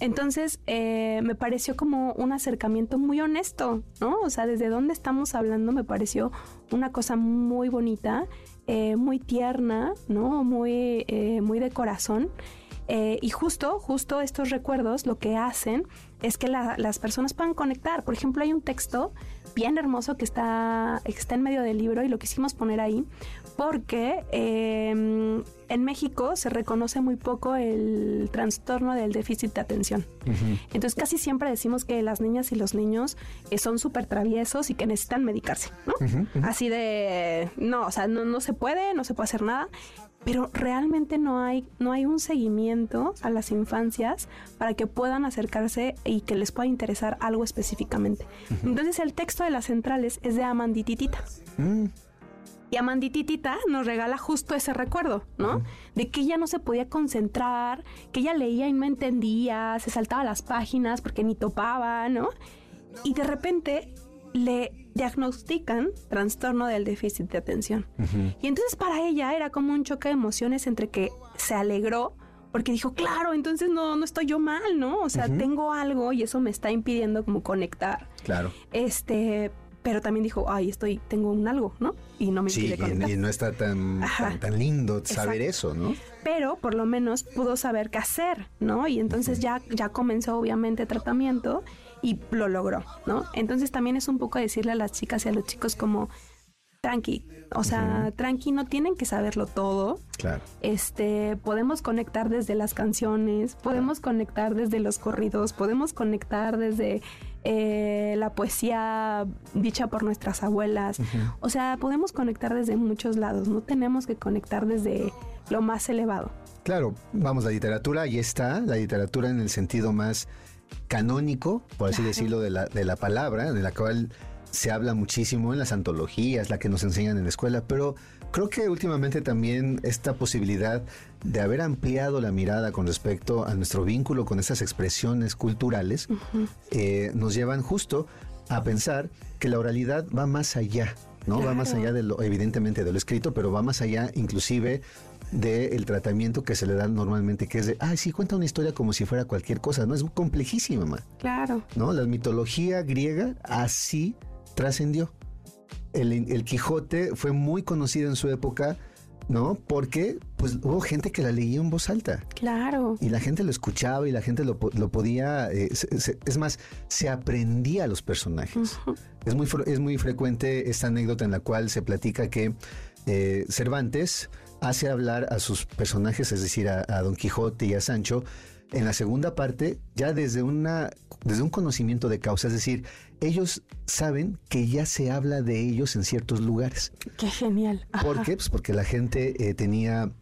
Entonces, eh, me pareció como un acercamiento muy honesto, ¿no? O sea, desde dónde estamos hablando me pareció una cosa muy bonita, eh, muy tierna, ¿no? Muy, eh, muy de corazón. Eh, y justo, justo estos recuerdos lo que hacen es que la- las personas puedan conectar. Por ejemplo, hay un texto bien hermoso que está, que está en medio del libro y lo quisimos poner ahí porque eh, en México se reconoce muy poco el trastorno del déficit de atención. Entonces casi siempre decimos que las niñas y los niños eh, son súper traviesos y que necesitan medicarse, ¿no? Así de, no, o sea, no, no se puede, no se puede hacer nada. Pero realmente no hay, no hay un seguimiento a las infancias para que puedan acercarse y que les pueda interesar algo específicamente. Entonces el texto de las centrales es de Amandititita. Mm, Y Amandititita nos regala justo ese recuerdo, ¿no? De que ella no se podía concentrar, que ella leía y no entendía, se saltaba las páginas porque ni topaba, ¿no? Y de repente le diagnostican trastorno del déficit de atención. Y entonces para ella era como un choque de emociones entre que se alegró porque dijo, claro, entonces no, no estoy yo mal, ¿no? O sea, tengo algo y eso me está impidiendo como conectar. claro. Este, pero también dijo, ay, estoy, tengo un algo, ¿no? Y no me Sí, y, y no está tan, tan, tan lindo saber Exacto. eso, ¿no? Pero por lo menos pudo saber qué hacer, ¿no? Y entonces ya, ya comenzó obviamente tratamiento y lo logró, ¿no? Entonces también es un poco decirle a las chicas y a los chicos como, tranqui, o sea, tranqui, no tienen que saberlo todo. Claro. Este, podemos conectar desde las canciones, podemos conectar desde los corridos, podemos conectar desde eh, la poesía dicha por nuestras abuelas. O sea, podemos conectar desde muchos lados, no tenemos que conectar desde lo más elevado. Claro, vamos, la literatura ahí está, la literatura en el sentido más canónico, por así Claro. decirlo, de la, de la palabra, de la cual se habla muchísimo en las antologías, la que nos enseñan en la escuela, pero creo que últimamente también esta posibilidad de haber ampliado la mirada con respecto a nuestro vínculo con esas expresiones culturales eh, nos llevan justo a pensar que la oralidad va más allá, ¿no? Va más allá de lo, evidentemente, de lo escrito, pero va más allá inclusive del tratamiento que se le da normalmente, que es de, ay, sí, cuenta una historia como si fuera cualquier cosa, ¿no? Es complejísima, ma, Claro. ¿no? La mitología griega así trascendió. El, el Quijote fue muy conocido en su época, ¿no? Porque pues hubo gente que la leía en voz alta. Claro. Y la gente lo escuchaba y la gente lo, lo podía, eh, se- se- es más, se aprendía a los personajes. es, muy, es muy frecuente esta anécdota en la cual se platica que eh, Cervantes hace hablar a sus personajes, es decir, a, a Don Quijote y a Sancho, en la segunda parte, ya desde una desde un conocimiento de causa, es decir, ellos saben que ya se habla de ellos en ciertos lugares. Qué genial. ¿Por qué? Pues porque la gente eh, tenía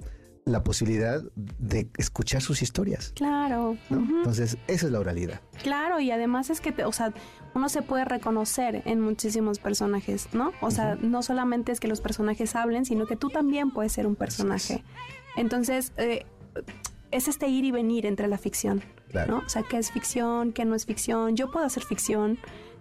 la posibilidad de escuchar sus historias. Claro. ¿no? Entonces, esa es la oralidad. Claro, y además es que, te- o sea, uno se puede reconocer en muchísimos personajes, ¿no? O sea, no solamente es que los personajes hablen, sino que tú también puedes ser un personaje. Entonces, eh, es este ir y venir entre la ficción, Claro. ¿no? O sea, qué es ficción, qué no es ficción. Yo puedo hacer ficción,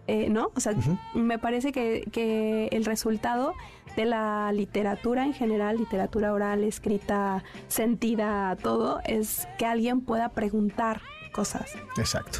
eh, ¿no? O sea, me parece que, que el resultado de la literatura en general, literatura oral, escrita, sentida, todo, es que alguien pueda preguntar cosas. Exacto.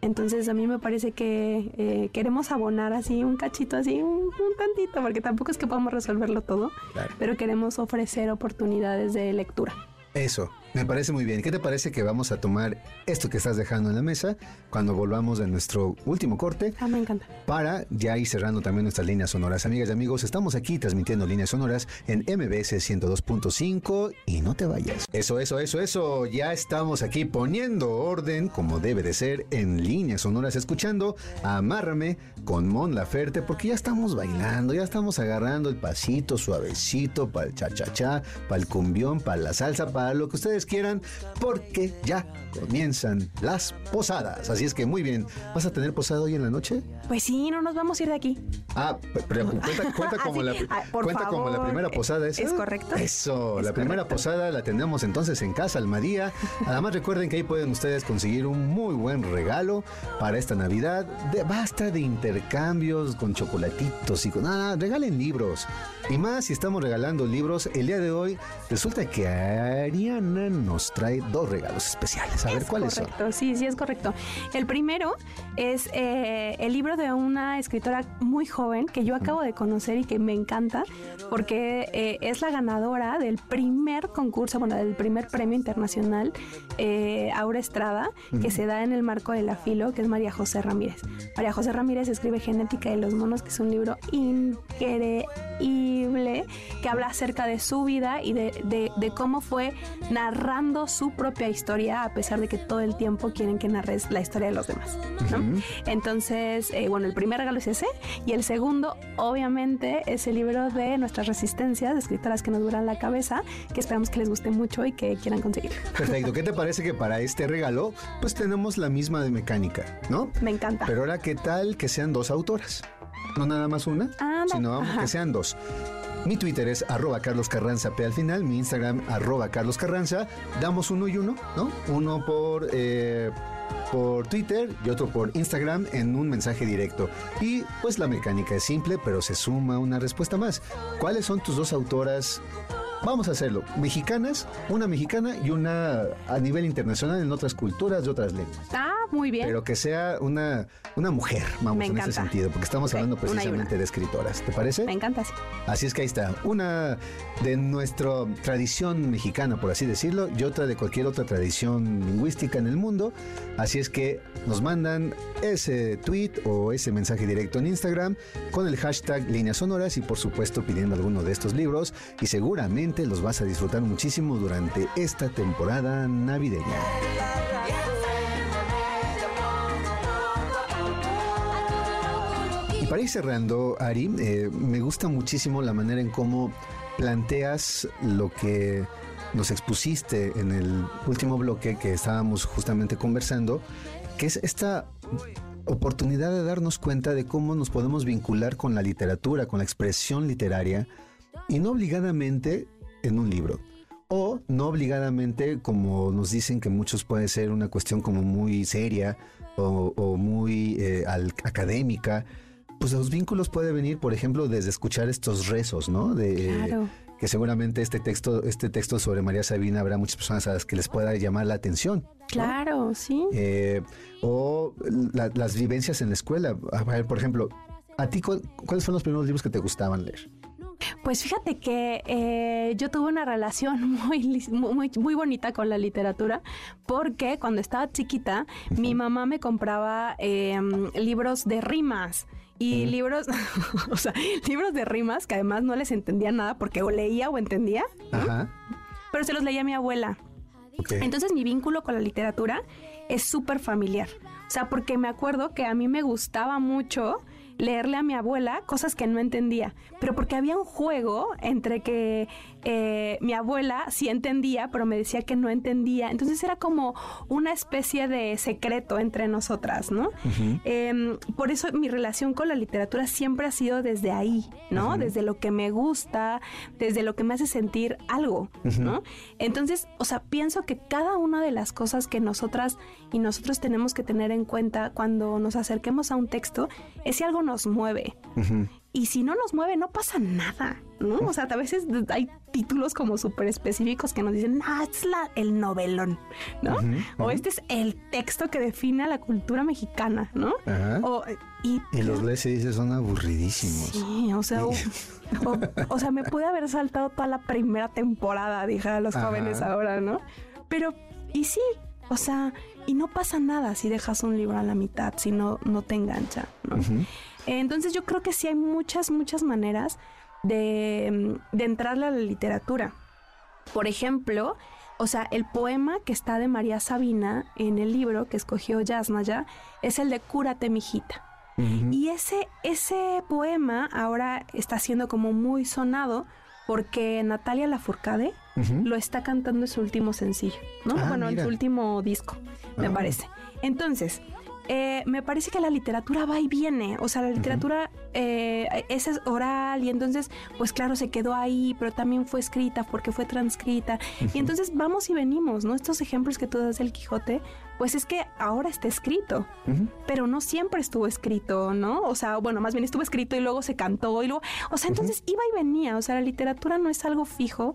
Entonces a mí me parece que eh, queremos abonar así un cachito, así un, un tantito, porque tampoco es que podamos resolverlo todo, Claro. pero queremos ofrecer oportunidades de lectura. Eso, me parece muy bien. ¿Qué te parece que vamos a tomar esto que estás dejando en la mesa cuando volvamos de nuestro último corte? Ah, me encanta. para ya ir cerrando también nuestras líneas sonoras. Amigas y amigos, estamos aquí transmitiendo líneas sonoras en MBS 102.5 y no te vayas. Eso, eso, eso, eso. Ya estamos aquí poniendo orden como debe de ser en líneas sonoras, escuchando Amárrame con Mon Laferte porque ya estamos bailando, ya estamos agarrando el pasito suavecito para el cha-cha-cha, para el cumbión, para la salsa, para lo que ustedes quieran, porque ya comienzan las posadas. Así es que muy bien, ¿vas a tener posada hoy en la noche? Pues sí, no nos vamos a ir de aquí. Ah, pero cuenta, cuenta [LAUGHS] como, Ah, la. Ah, como primera posada esa. ¿Es correcto? Eso, Es la primera posada la tenemos entonces en Casa Almadía. Además recuerden que ahí pueden ustedes conseguir un muy buen regalo para esta Navidad. De, basta de intercambios con chocolatitos y con nada, regalen libros. Y más si estamos regalando libros, el día de hoy resulta que Ariana nos trae dos regalos especiales. A ver Es cuáles son. correcto, sí, sí es correcto. El primero es eh, el libro de una escritora muy joven que yo acabo de conocer y que me encanta porque eh, es la ganadora del primer concurso, bueno, del primer premio internacional eh, Aura Estrada que se da en el marco de la Filo, que es María José Ramírez. María José Ramírez escribe Genética de los monos, que es un libro increíble que habla acerca de su vida y de, de- de cómo fue narrando su propia historia a pesar de que todo el tiempo quieren que narres la historia de los demás. ¿no? Entonces, eh, bueno, el primer regalo es ese y el segundo, obviamente, es el libro de nuestras resistencias, de escritoras que nos duran la cabeza, que esperamos que les guste mucho y que quieran conseguir. Perfecto. ¿Qué te parece que para este regalo, pues tenemos la misma de mecánica, ¿no? Me encanta. Pero ahora, ¿qué tal que sean dos autoras? No nada más una, Ah, no. sino Ajá. que sean dos. Mi Twitter es arroba Carlos Carranza P al final, mi Instagram arroba Carlos Carranza. Damos uno y uno, ¿no? Uno por, eh, por Twitter y otro por Instagram en un mensaje directo. Y pues la mecánica es simple, pero se suma una respuesta más. ¿Cuáles son tus dos autoras? Vamos a hacerlo. Mexicanas, una mexicana y una a nivel internacional en otras culturas de otras lenguas. Ah, muy bien. Pero que sea una, una mujer, vamos, Me en ese encanta. sentido, porque estamos hablando una y una. precisamente de escritoras. ¿Te parece? Me encanta. sí. Así es que ahí está. Una de nuestra tradición mexicana, por así decirlo, y otra de cualquier otra tradición lingüística en el mundo. Así es que nos mandan ese tweet o ese mensaje directo en Instagram con el hashtag líneas sonoras y por supuesto pidiendo alguno de estos libros y seguramente los vas a disfrutar muchísimo durante esta temporada navideña. Y para ir cerrando, Ari, eh, me gusta muchísimo la manera en cómo planteas lo que nos expusiste en el último bloque que estábamos justamente conversando, que es esta oportunidad de darnos cuenta de cómo nos podemos vincular con la literatura, con la expresión literaria, y no obligadamente en un libro. O no obligadamente, como nos dicen que muchos puede ser una cuestión como muy seria o, o muy eh, al- académica. Pues los vínculos puede venir, por ejemplo, desde escuchar estos rezos, ¿no? De, eh, Claro. que seguramente este texto, este texto sobre María Sabina habrá muchas personas a las que les pueda llamar la atención. ¿no? Claro, sí. Eh, o la- las vivencias en la escuela. A ver, por ejemplo, ¿a ti cuál- cuáles fueron los primeros libros que te gustaban leer? Pues fíjate que eh, yo tuve una relación [LAUGHS] muy, muy, muy bonita con la literatura porque cuando estaba chiquita mi mamá me compraba eh, libros de rimas. Y libros, [LAUGHS] o sea, libros de rimas que además no les entendía nada porque o leía o entendía, Ajá. pero se los leía a mi abuela. Entonces mi vínculo con la literatura es súper familiar. O sea, porque me acuerdo que a mí me gustaba mucho leerle a mi abuela cosas que no entendía, pero porque había un juego entre que eh, mi abuela sí entendía, pero me decía que no entendía. Entonces era como una especie de secreto entre nosotras, ¿no? Em, por eso mi relación con la literatura siempre ha sido desde ahí, ¿no? Desde lo que me gusta, desde lo que me hace sentir algo, ¿no? Entonces, o sea, pienso que cada una de las cosas que nosotras y nosotros tenemos que tener en cuenta cuando nos acerquemos a un texto es si algo nos mueve. Y si no nos mueve, no pasa nada, ¿no? O sea, a veces hay títulos como súper específicos que nos dicen, ah, este es la, el novelón, ¿no? O este es el texto que define a la cultura mexicana, ¿no? O, y, los lees y dices, son aburridísimos. Sí, o sea, o, sea, me pude haber saltado toda la primera temporada, dije a los jóvenes ahora, ¿no? Pero, y sí, o sea, y no pasa nada si dejas un libro a la mitad, si no, no te engancha, ¿no? Entonces yo creo que sí hay muchas, muchas maneras de, de entrarle a la literatura. Por ejemplo, o sea, el poema que está de María Sabina en el libro que escogió Yasnaya es el de Cúrate, mijita. Y ese, ese poema ahora está siendo como muy sonado porque Natalia Lafourcade lo está cantando en su último sencillo, ¿no? Ah, bueno, en su último disco, me ah. parece. Entonces, eh, me parece que la literatura va y viene, o sea, la literatura eh, es oral y entonces, pues claro, se quedó ahí, pero también fue escrita porque fue transcrita. Y entonces vamos y venimos, ¿no? Estos ejemplos que tú das del Quijote, pues es que ahora está escrito, pero no siempre estuvo escrito, ¿no? O sea, bueno, más bien estuvo escrito y luego se cantó y luego, o sea, entonces iba y venía, o sea, la literatura no es algo fijo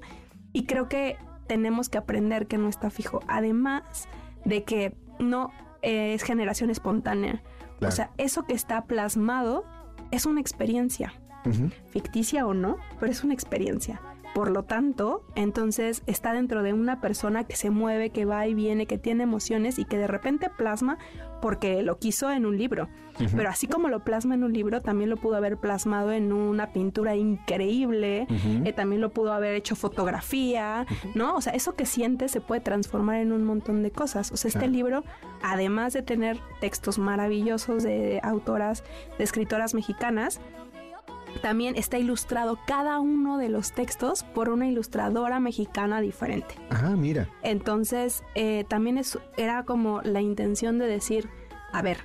y creo que tenemos que aprender que no está fijo, además de que no es generación espontánea. O sea, eso que está plasmado es una experiencia, ficticia o no, pero es una experiencia. Por lo tanto, entonces está dentro de una persona que se mueve, que va y viene, que tiene emociones y que de repente plasma porque lo quiso en un libro. Pero así como lo plasma en un libro, también lo pudo haber plasmado en una pintura increíble, eh, también lo pudo haber hecho fotografía, ¿no? O sea, eso que siente se puede transformar en un montón de cosas. O sea, este libro, además de tener textos maravillosos de autoras, de escritoras mexicanas, también está ilustrado cada uno de los textos por una ilustradora mexicana diferente. Ah, mira. Entonces, eh, también es, era como la intención de decir, a ver,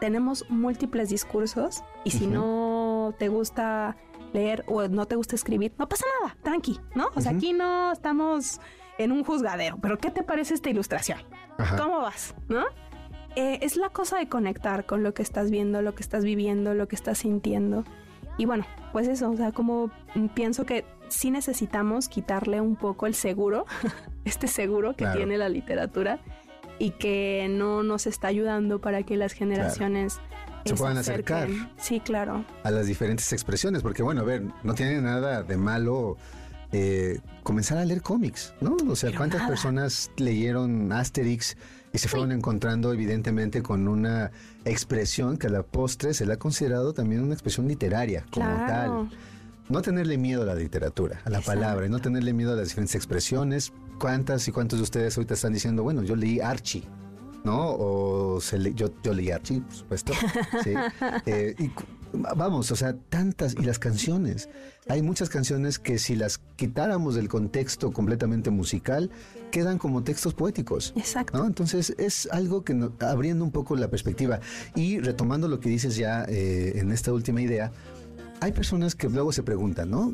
tenemos múltiples discursos y si no te gusta leer o no te gusta escribir, no pasa nada, tranqui, ¿no? O sea, aquí no estamos en un juzgadero, pero ¿qué te parece esta ilustración? ¿Cómo vas? ¿No? Eh, es la cosa de conectar con lo que estás viendo, lo que estás viviendo, lo que estás sintiendo. Y bueno, pues eso, o sea, como pienso que sí necesitamos quitarle un poco el seguro, [LAUGHS] este seguro que tiene la literatura y que no nos está ayudando para que las generaciones se puedan acercar. Sí, claro. A las diferentes expresiones, porque bueno, a ver, no tiene nada de malo eh, comenzar a leer cómics, ¿no? O sea, ¿cuántas personas leyeron Asterix y se fueron encontrando evidentemente con una expresión que a la postre se le ha considerado también una expresión literaria como tal? No tenerle miedo a la literatura, a la palabra, y no tenerle miedo a las diferentes expresiones. ¿Cuántas y cuántos de ustedes ahorita están diciendo, bueno, yo leí Archie, ¿no? O yo, yo leí Archie, por supuesto. [LAUGHS] ¿sí? Eh, y vamos, o sea, tantas, y las canciones. Hay muchas canciones que si las quitáramos del contexto completamente musical, quedan como textos poéticos. Exacto. Entonces es algo que abriendo un poco la perspectiva y retomando lo que dices ya eh, en esta última idea, hay personas que luego se preguntan, ¿no?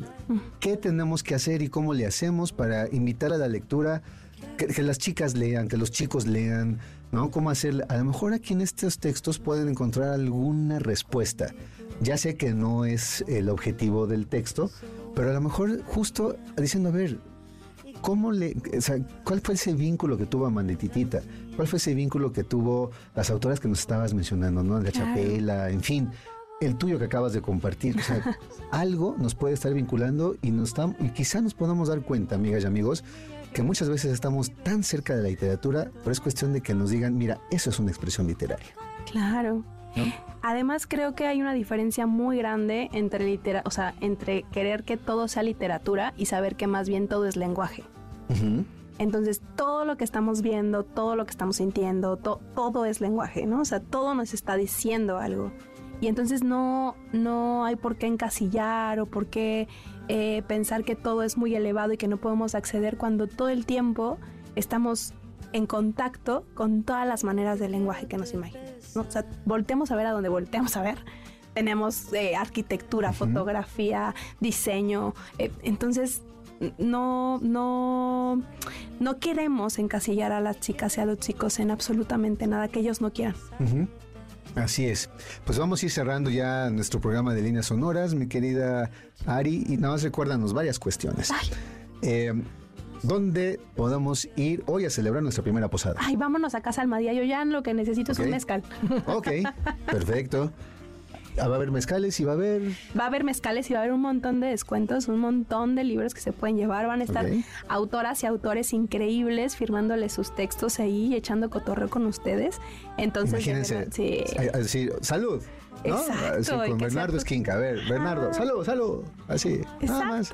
¿Qué tenemos que hacer y cómo le hacemos para invitar a la lectura? que, las chicas lean, que los chicos lean, ¿no? ¿Cómo hacer? A lo mejor aquí en estos textos pueden encontrar alguna respuesta. Ya sé que no es el objetivo del texto, pero a lo mejor justo diciendo, a ver, ¿cómo le, ¿cuál fue ese vínculo que tuvo Amandititita? ¿Cuál fue ese vínculo que tuvo las autoras que nos estabas mencionando, ¿no? La Chapela, en fin, el tuyo que acabas de compartir. O sea, [LAUGHS] algo nos puede estar vinculando y, nos y quizá nos podamos dar cuenta, amigas y amigos, que muchas veces estamos tan cerca de la literatura, pero es cuestión de que nos digan, mira, eso es una expresión literaria. Claro. Además creo que hay una diferencia muy grande entre litera, o sea, entre querer que todo sea literatura y saber que más bien todo es lenguaje. Entonces, todo lo que estamos viendo, todo lo que estamos sintiendo, todo es lenguaje, ¿no? O sea, todo nos está diciendo algo. Y entonces no, no hay por qué encasillar o por qué eh, pensar que todo es muy elevado y que no podemos acceder cuando todo el tiempo estamos en contacto con todas las maneras del lenguaje que nos imaginamos. O sea, volteamos a ver a donde volteamos a ver. Tenemos eh, arquitectura, fotografía, diseño. Eh, entonces, no, no, no queremos encasillar a las chicas y a los chicos en absolutamente nada que ellos no quieran. Así es. Pues vamos a ir cerrando ya nuestro programa de líneas sonoras, mi querida Ari, y nada más recuérdanos varias cuestiones. Eh, ¿Dónde podamos ir hoy a celebrar nuestra primera posada? Ay, vámonos a Casa Almadía. Yo ya lo que necesito es un mezcal. [LAUGHS] Ok, perfecto. Ah, va a haber mezcales y va a haber... Va a haber mezcales y va a haber un montón de descuentos, un montón de libros que se pueden llevar. Van a estar autoras y autores increíbles firmándoles sus textos ahí y echando cotorreo con ustedes. Entonces, Imagínense, sí. decir, salud. ¿No? Exacto, con Bernardo Esquinca. A ver, Bernardo, ah. salud, salud. Así. Nada más.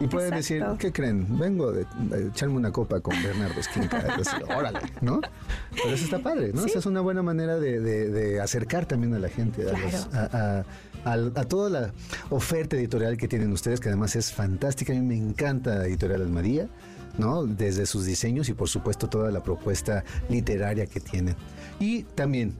Y pueden decir, ¿qué creen? Vengo de, echarme una copa con Bernardo Esquinca. órale, ¿no? Pero eso está padre, ¿no? Esa es una buena manera de, acercar también a la gente, a, a, toda la oferta editorial que tienen ustedes, que además es fantástica. A mí me encanta Editorial Almadía. ¿no? Desde sus diseños y por supuesto toda la propuesta literaria que tienen. Y también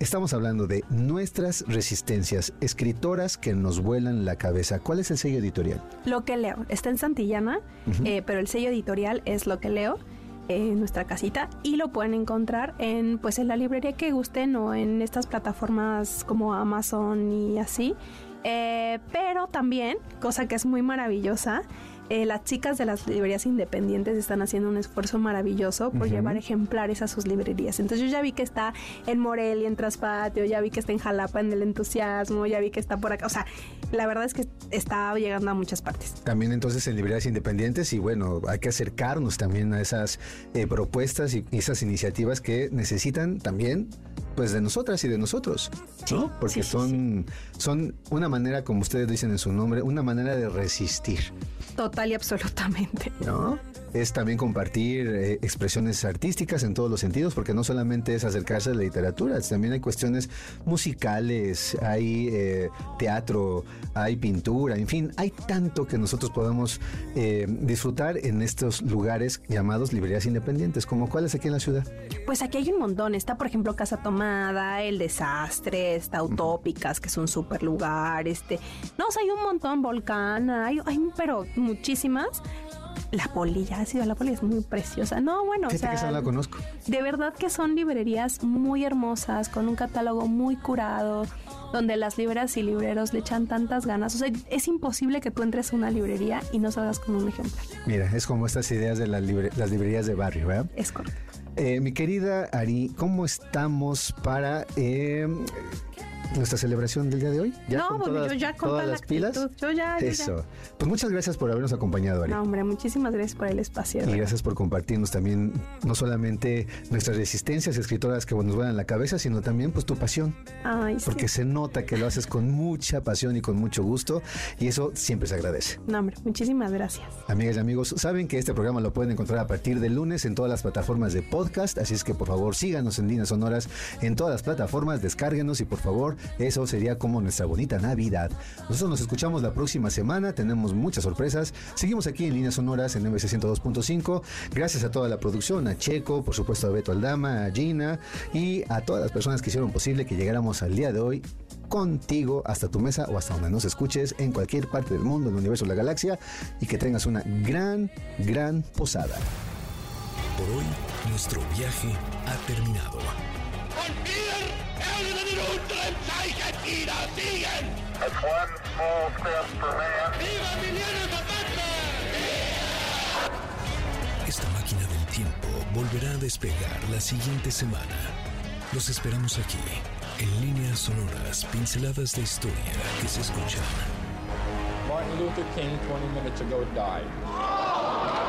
Estamos hablando de nuestras resistencias, escritoras que nos vuelan la cabeza. ¿Cuál es el sello editorial? Lo que leo. Está en Santillana, eh, pero el sello editorial es lo que leo en nuestra casita y lo pueden encontrar en pues en la librería que gusten o en estas plataformas como Amazon y así. Eh, pero también, cosa que es muy maravillosa, eh, las chicas de las librerías independientes están haciendo un esfuerzo maravilloso por llevar ejemplares a sus librerías. Entonces yo ya vi que está en Morelia, en Traspatio, ya vi que está en Jalapa, en El Entusiasmo, ya vi que está por acá. O sea, la verdad es que está llegando a muchas partes. También entonces en librerías independientes y bueno, hay que acercarnos también a esas eh, propuestas y esas iniciativas que necesitan también pues de nosotras y de nosotros, ¿no? Porque son, son una manera, como ustedes dicen en su nombre, una manera de resistir. Total y absolutamente. ¿No? Es también compartir eh, expresiones artísticas en todos los sentidos, porque no solamente es acercarse a la literatura, también hay cuestiones musicales, hay eh, teatro, hay pintura, en fin, hay tanto que nosotros podemos eh, disfrutar en estos lugares llamados librerías independientes, como cuáles aquí en la ciudad. Pues aquí hay un montón, está por ejemplo Casa Tomada, El Desastre, está Utópicas, que es un super lugar, este, no, o sea, hay un montón, Volcán, hay, hay pero muchísimas la polilla, ha sido la polilla, es muy preciosa. No, bueno, o sea, que la conozco. De verdad que son librerías muy hermosas, con un catálogo muy curado, donde las libreras y libreros le echan tantas ganas. O sea, es imposible que tú entres a una librería y no salgas con un ejemplar. Mira, es como estas ideas de las, las librerías de barrio, ¿verdad? Es correcto. Eh, mi querida Ari, ¿cómo estamos para eh, nuestra celebración del día de hoy? ¿Ya no, con yo ya con todas las pilas. Yo ya. Eso. Pues muchas gracias por habernos acompañado, Ari. No, hombre, muchísimas gracias por el espacio. Y gracias por compartirnos también, no solamente nuestras resistencias escritoras que nos van en la cabeza, sino también pues tu pasión. Ay, Porque se nota que lo haces con mucha pasión y con mucho gusto y eso siempre se agradece. No, hombre, muchísimas gracias. Amigas y amigos, saben que este programa lo pueden encontrar a partir del lunes en todas las plataformas de podcast, así es que por favor síganos en Líneas Sonoras en todas las plataformas, descárguenos y por favor eso sería como nuestra bonita Navidad. Nosotros nos escuchamos la próxima semana, tenemos muchas sorpresas. Seguimos aquí en Líneas Sonoras en MBC 102.5. Gracias a toda la producción, a Checo, por supuesto a Beto Aldama, a Gina y a todas las personas que hicieron posible que llegáramos al día de hoy contigo hasta tu mesa o hasta donde nos escuches en cualquier parte del mundo, el universo, la galaxia y que tengas una gran, gran posada. Por hoy, nuestro viaje ha terminado. Esta máquina del tiempo volverá a despegar la siguiente semana. Los esperamos aquí, en líneas sonoras, pinceladas de historia que se escuchan. Martin Luther King 20 minutes ago died.